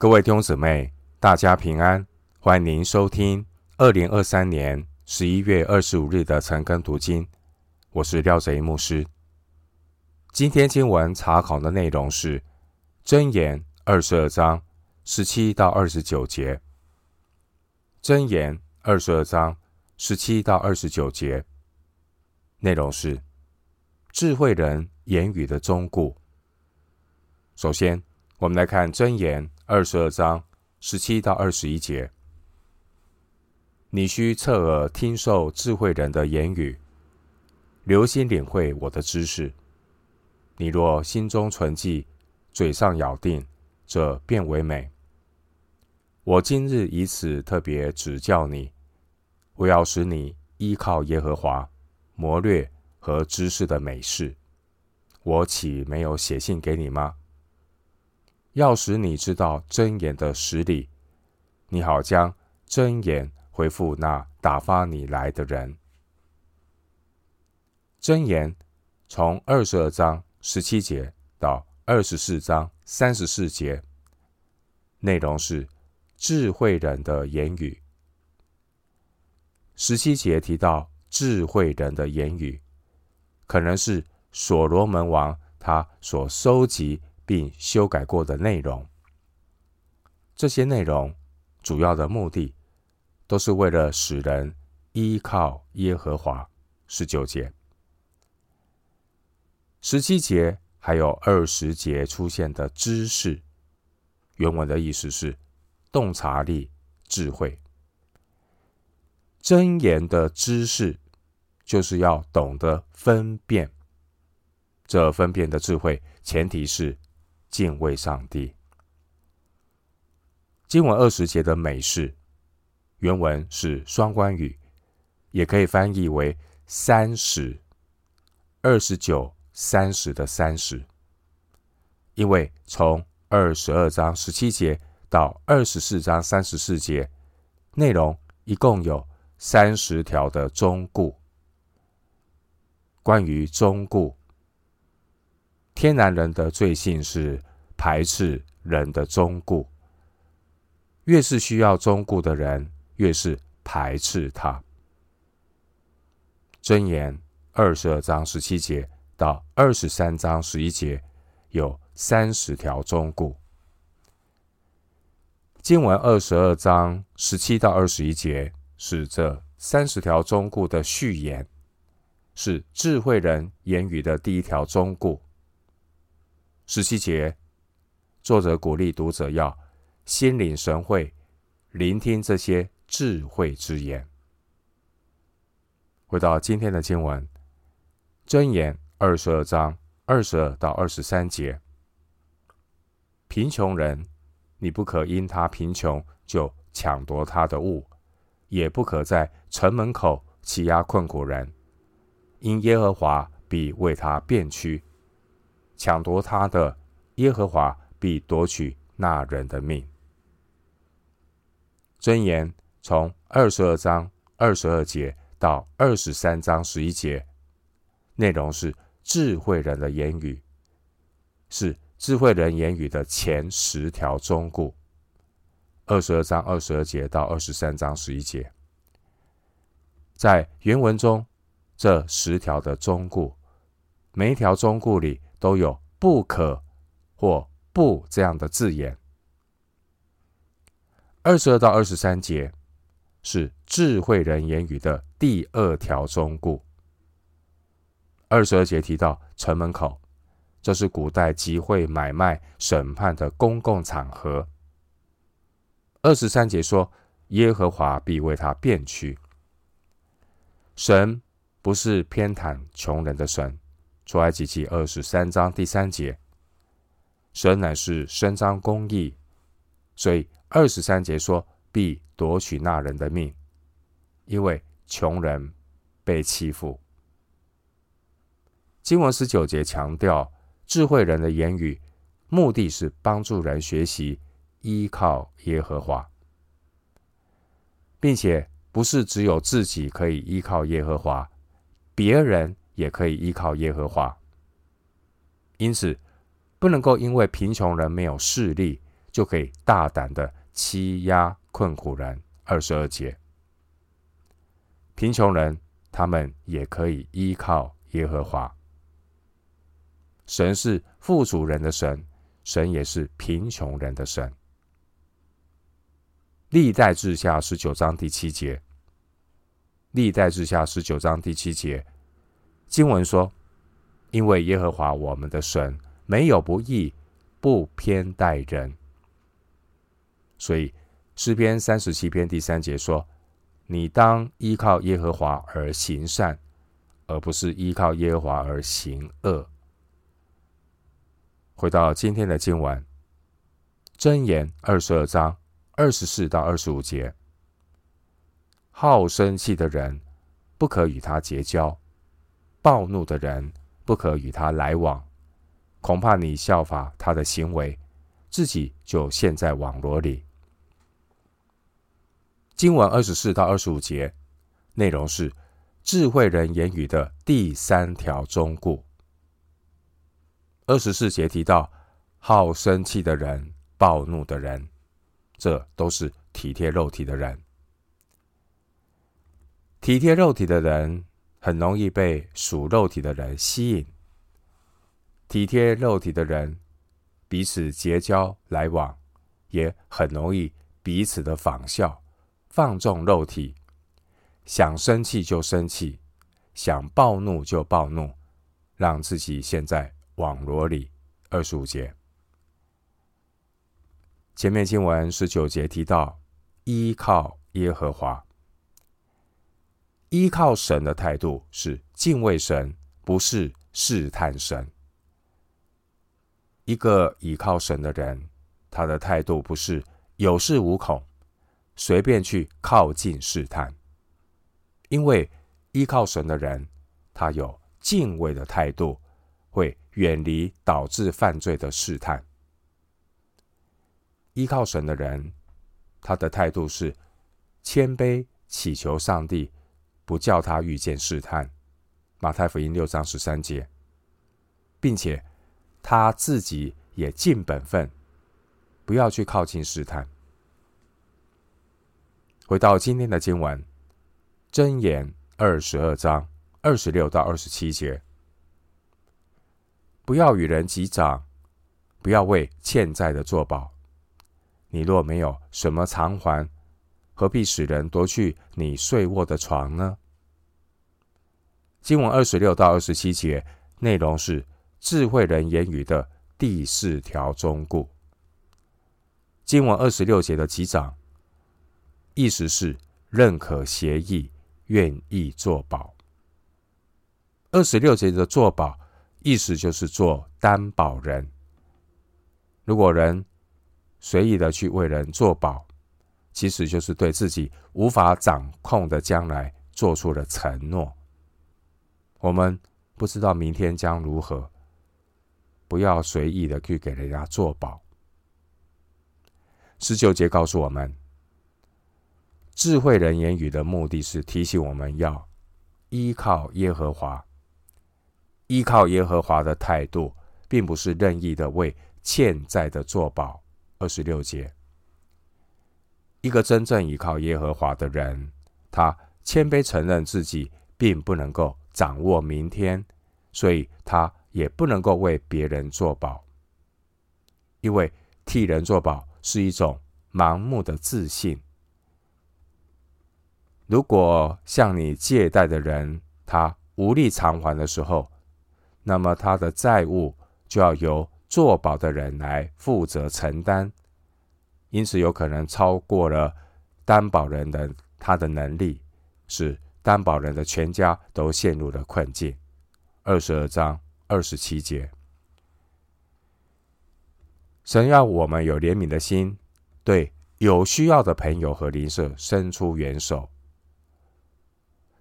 各位弟兄姊妹，大家平安！欢迎您收听二零二三年十一月二十五日的晨更读经。我是廖贼牧师。今天经文查考的内容是《箴言》二十二章十七到二十九节，《箴言》二十二章十七到二十九节内容是智慧人言语的忠固。首先，我们来看《箴言》二十二章十七到二十一节。你需侧耳听受智慧人的言语，留心领会我的知识。你若心中存记，嘴上咬定，这便为美。我今日以此特别指教你，我要使你依靠耶和华，谋略和知识的美事。我岂没有写信给你吗？要使你知道真言的实理，你好将真言回复那打发你来的人。真言从二十二章十七节到二十四章三十四节，内容是智慧人的言语。十七节提到智慧人的言语，可能是所罗门王他所收集。并修改过的内容，这些内容主要的目的都是为了使人依靠耶和华。十九节、十七节还有二十节出现的知识，原文的意思是洞察力、智慧。箴言的知识就是要懂得分辨，这分辨的智慧前提是。敬畏上帝。经文二十节的美事，原文是双关语，也可以翻译为三十、二十九、三十的三十。因为从二十二章十七节到二十四章三十四节，内容一共有三十条的忠固。关于忠固。天然人的罪性是排斥人的忠固，越是需要忠固的人，越是排斥他。箴言二十二章十七节到二十三章十一节有三十条忠固。经文二十二章十七到二十一节是这三十条忠固的序言，是智慧人言语的第一条忠固。十七节，作者鼓励读者要心领神会，聆听这些智慧之言。回到今天的经文，箴言二十二章二十二到二十三节：贫穷人，你不可因他贫穷就抢夺他的物，也不可在城门口欺压困苦人，因耶和华必为他辨屈。抢夺他的，耶和华必夺取那人的命。箴言从二十二章二十二节到二十三章十一节，内容是智慧人的言语，是智慧人言语的前十条忠固。二十二章二十二节到二十三章十一节，在原文中，这十条的忠固，每一条忠固里。都有不可或不这样的字眼。二十二到二十三节是智慧人言语的第二条忠固。二十二节提到城门口，这是古代集会买卖审判的公共场合。二十三节说耶和华必为他辨屈。神不是偏袒穷人的神。出埃及记二十三章第三节，神乃是伸张公义，所以二十三节说必夺取那人的命，因为穷人被欺负。经文十九节强调智慧人的言语，目的是帮助人学习依靠耶和华，并且不是只有自己可以依靠耶和华，别人。也可以依靠耶和华，因此不能够因为贫穷人没有势力，就可以大胆的欺压困苦人。二十二节，贫穷人他们也可以依靠耶和华。神是富足人的神，神也是贫穷人的神。历代志下十九章第七节，历代志下十九章第七节，经文说：“因为耶和华我们的神没有不义，不偏待人。”所以诗篇三十七篇第三节说：“你当依靠耶和华而行善，而不是依靠耶和华而行恶。”回到今天的经文，箴言二十二章。二十四到二十五节，好生气的人不可与他结交，暴怒的人不可与他来往，恐怕你效法他的行为，自己就陷在网罗里。经文二十四到二十五节内容是智慧人言语的第三条忠告。二十四节提到好生气的人、暴怒的人。这都是体贴肉体的人，体贴肉体的人很容易被属肉体的人吸引。体贴肉体的人彼此结交来往，也很容易彼此的仿效，放纵肉体，想生气就生气，想暴怒就暴怒，让自己陷在网罗里。二十五节。前面经文十九节提到，依靠耶和华，依靠神的态度是敬畏神，不是试探神。一个依靠神的人，他的态度不是有恃无恐，随便去靠近试探。因为依靠神的人，他有敬畏的态度，会远离导致犯罪的试探。依靠神的人，他的态度是谦卑，祈求上帝不叫他遇见试探。马太福音六章十三节，并且他自己也尽本分，不要去靠近试探。回到今天的经文，箴言二十二章二十六到二十七节，不要与人击掌，不要为欠债的作保。你若没有什么偿还，何必使人夺去你睡卧的床呢？经文二十六到二十七节内容是智慧人言语的第四条忠告。经文二十六节的击掌，意思是认可协议，愿意作保。二十六节的作保，意思就是做担保人。如果人随意的去为人作保，其实就是对自己无法掌控的将来做出了承诺。我们不知道明天将如何，不要随意的去给人家做保。十九节告诉我们，智慧人言语的目的是提醒我们要依靠耶和华。依靠耶和华的态度，并不是任意的为欠债的作保。二十六节，一个真正依靠耶和华的人，他谦卑承认自己并不能够掌握明天，所以他也不能够为别人作保，因为替人作保是一种盲目的自信。如果向你借贷的人他无力偿还的时候，那么他的债务就要由作保的人来负责承担，因此有可能超过了担保人的他的能力，使担保人的全家都陷入了困境。二十二章二十七节，神要我们有怜悯的心，对有需要的朋友和邻舍伸出援手。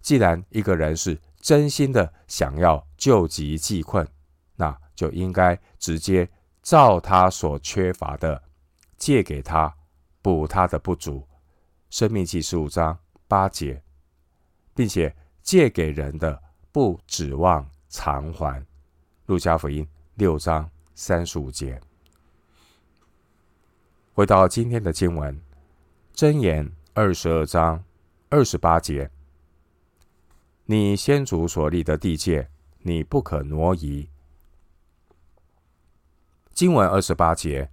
既然一个人是真心的想要救急济困，那就应该直接照他所缺乏的借给他，补他的不足。生命记十五章八节，并且借给人的不指望偿还。路加福音六章三十五节。回到今天的经文，箴言二十二章二十八节：你先祖所立的地界，你不可挪移。经文二十八节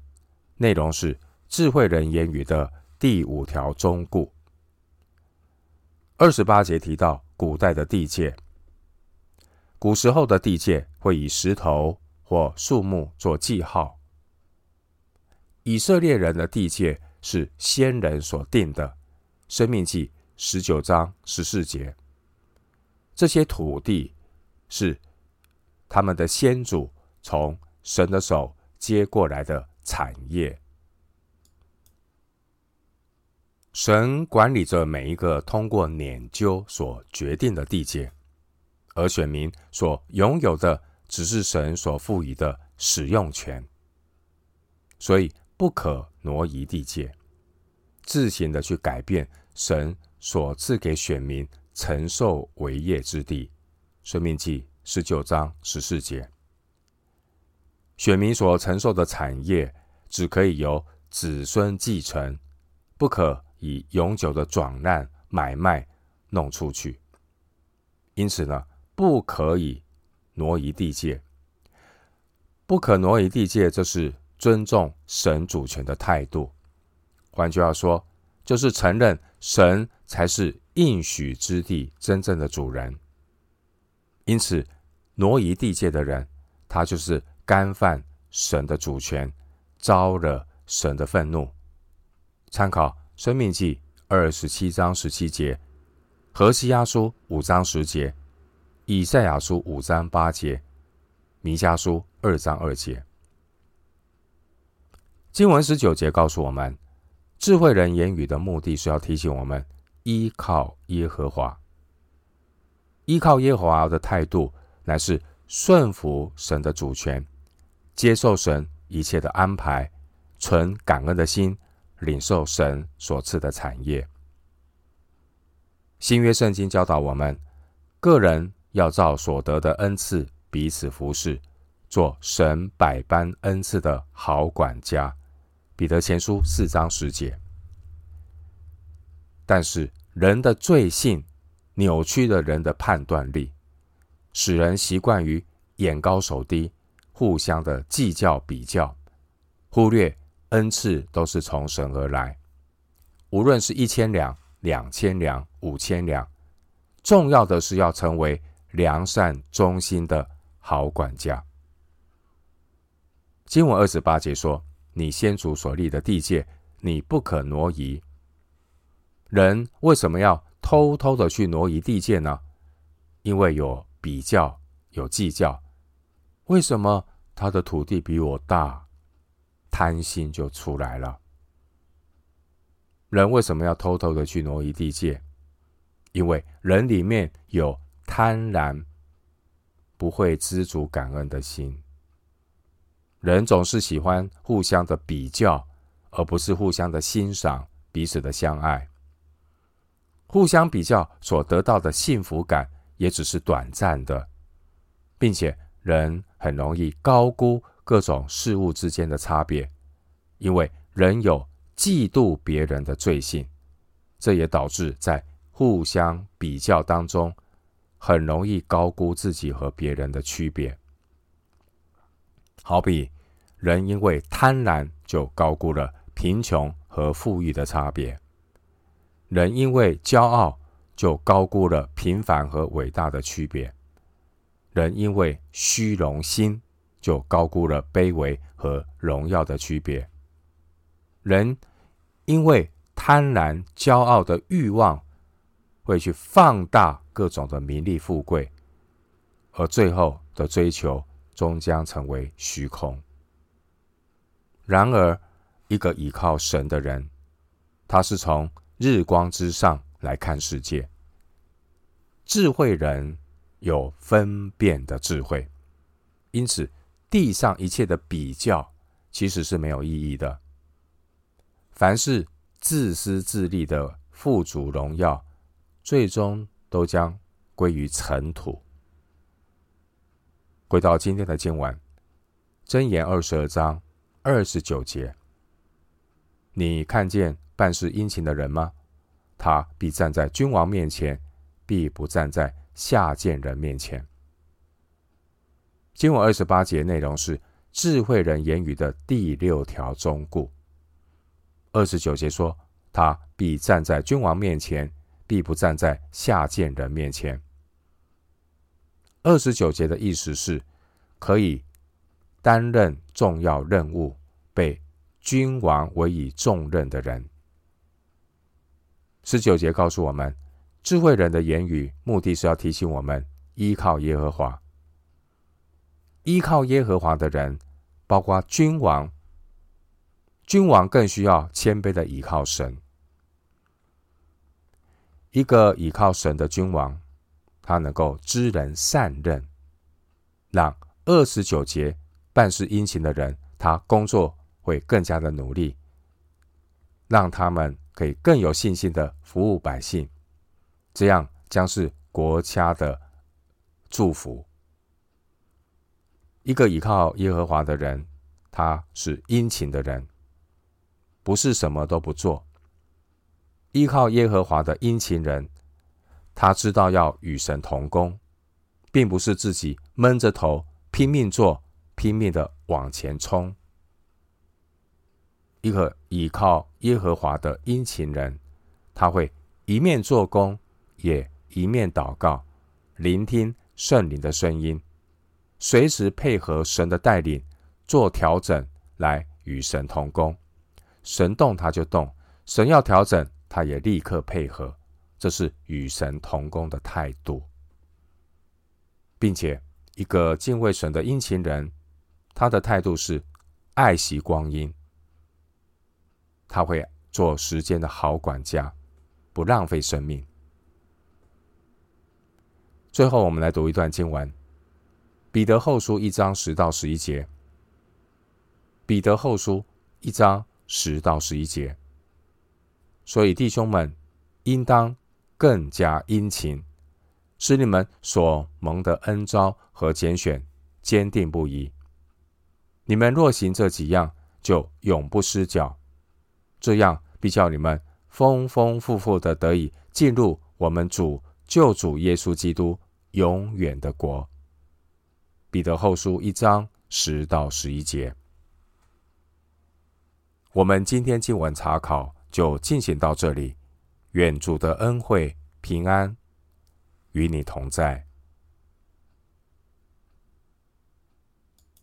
内容是智慧人言语的第五条忠固。二十八节提到古代的地界，古时候的地界会以石头或树木做记号。以色列人的地界是先人所定的，《生命记》十九章十四节。这些土地是他们的先祖从神的手接过来的产业。神管理着每一个通过研究所决定的地界，而选民所拥有的只是神所赋予的使用权。所以，不可挪移地界，自行的去改变神所赐给选民承受为业之地。生命记十九章十四节，选民所承受的产业只可以由子孙继承，不可以永久的转让、买卖、弄出去。因此呢，不可以挪移地界，不可挪移地界，这是。尊重神主权的态度，换句话说，就是承认神才是应许之地真正的主人。因此，挪移地界的人，他就是干犯神的主权，招惹神的愤怒。参考《生命记》二十七章十七节，《何西阿书》五章十节，《以赛亚书》五章八节，《弥迦书》二章二节。经文十九节告诉我们，智慧人言语的目的是要提醒我们依靠耶和华。依靠耶和华的态度，乃是顺服神的主权，接受神一切的安排，存感恩的心，领受神所赐的产业。新约圣经教导我们，个人要照所得的恩赐彼此服侍，做神百般恩赐的好管家。彼得前书四章十节，但是人的罪性扭曲了人的判断力，使人习惯于眼高手低，互相的计较比较，忽略恩赐都是从神而来。无论是一千两、两千两、五千两，重要的是要成为良善忠心的好管家。经文二十八节说。你先祖所立的地界，你不可挪移。人为什么要偷偷的去挪移地界呢？因为有比较，有计较。为什么他的土地比我大？贪心就出来了。人为什么要偷偷的去挪移地界？因为人里面有贪婪，不会知足感恩的心。人总是喜欢互相的比较，而不是互相的欣赏、彼此的相爱。互相比较所得到的幸福感，也只是短暂的，并且人很容易高估各种事物之间的差别，因为人有嫉妒别人的罪性，这也导致在互相比较当中，很容易高估自己和别人的区别。好比。人因为贪婪，就高估了贫穷和富裕的差别；人因为骄傲，就高估了平凡和伟大的区别；人因为虚荣心，就高估了卑微和荣耀的区别；人因为贪婪、骄傲的欲望，会去放大各种的名利富贵，而最后的追求终将成为虚空。然而，一个倚靠神的人，他是从日光之上来看世界。智慧人有分辨的智慧，因此地上一切的比较其实是没有意义的。凡是自私自利的富足荣耀，最终都将归于尘土。回到今天的经文，箴言二十二章。二十九节，你看见办事殷勤的人吗？他必站在君王面前，必不站在下贱人面前。经文二十八节内容是智慧人言语的第六条忠告。二十九节说，他必站在君王面前，必不站在下贱人面前。二十九节的意思是，可以担任重要任务、被君王委以重任的人。十九节告诉我们，智慧人的言语目的是要提醒我们依靠耶和华。依靠耶和华的人，包括君王，君王更需要谦卑的依靠神。一个依靠神的君王，他能够知人善任，让二十九节办事殷勤的人，他工作会更加的努力，让他们可以更有信心的服务百姓，这样将是国家的祝福。一个依靠耶和华的人，他是殷勤的人，不是什么都不做。依靠耶和华的殷勤人。他知道要与神同工，并不是自己闷着头拼命做、拼命的往前冲。一个依靠耶和华的殷勤人，他会一面做工，也一面祷告，聆听圣灵的声音，随时配合神的带领做调整，来与神同工。神动他就动，神要调整，他也立刻配合。这是与神同工的态度，并且一个敬畏神的殷勤人，他的态度是爱惜光阴，他会做时间的好管家，不浪费生命。最后，我们来读一段经文：彼得后书一章十到十一节。彼得后书一章十到十一节。所以弟兄们，应当。更加殷勤，使你们所蒙的恩招和拣选坚定不移。你们若行这几样，就永不失脚。这样必叫你们丰丰富富的得以进入我们主救主耶稣基督永远的国。彼得后书一章十到十一节。我们今天经文查考就进行到这里。愿主的恩惠平安与你同在。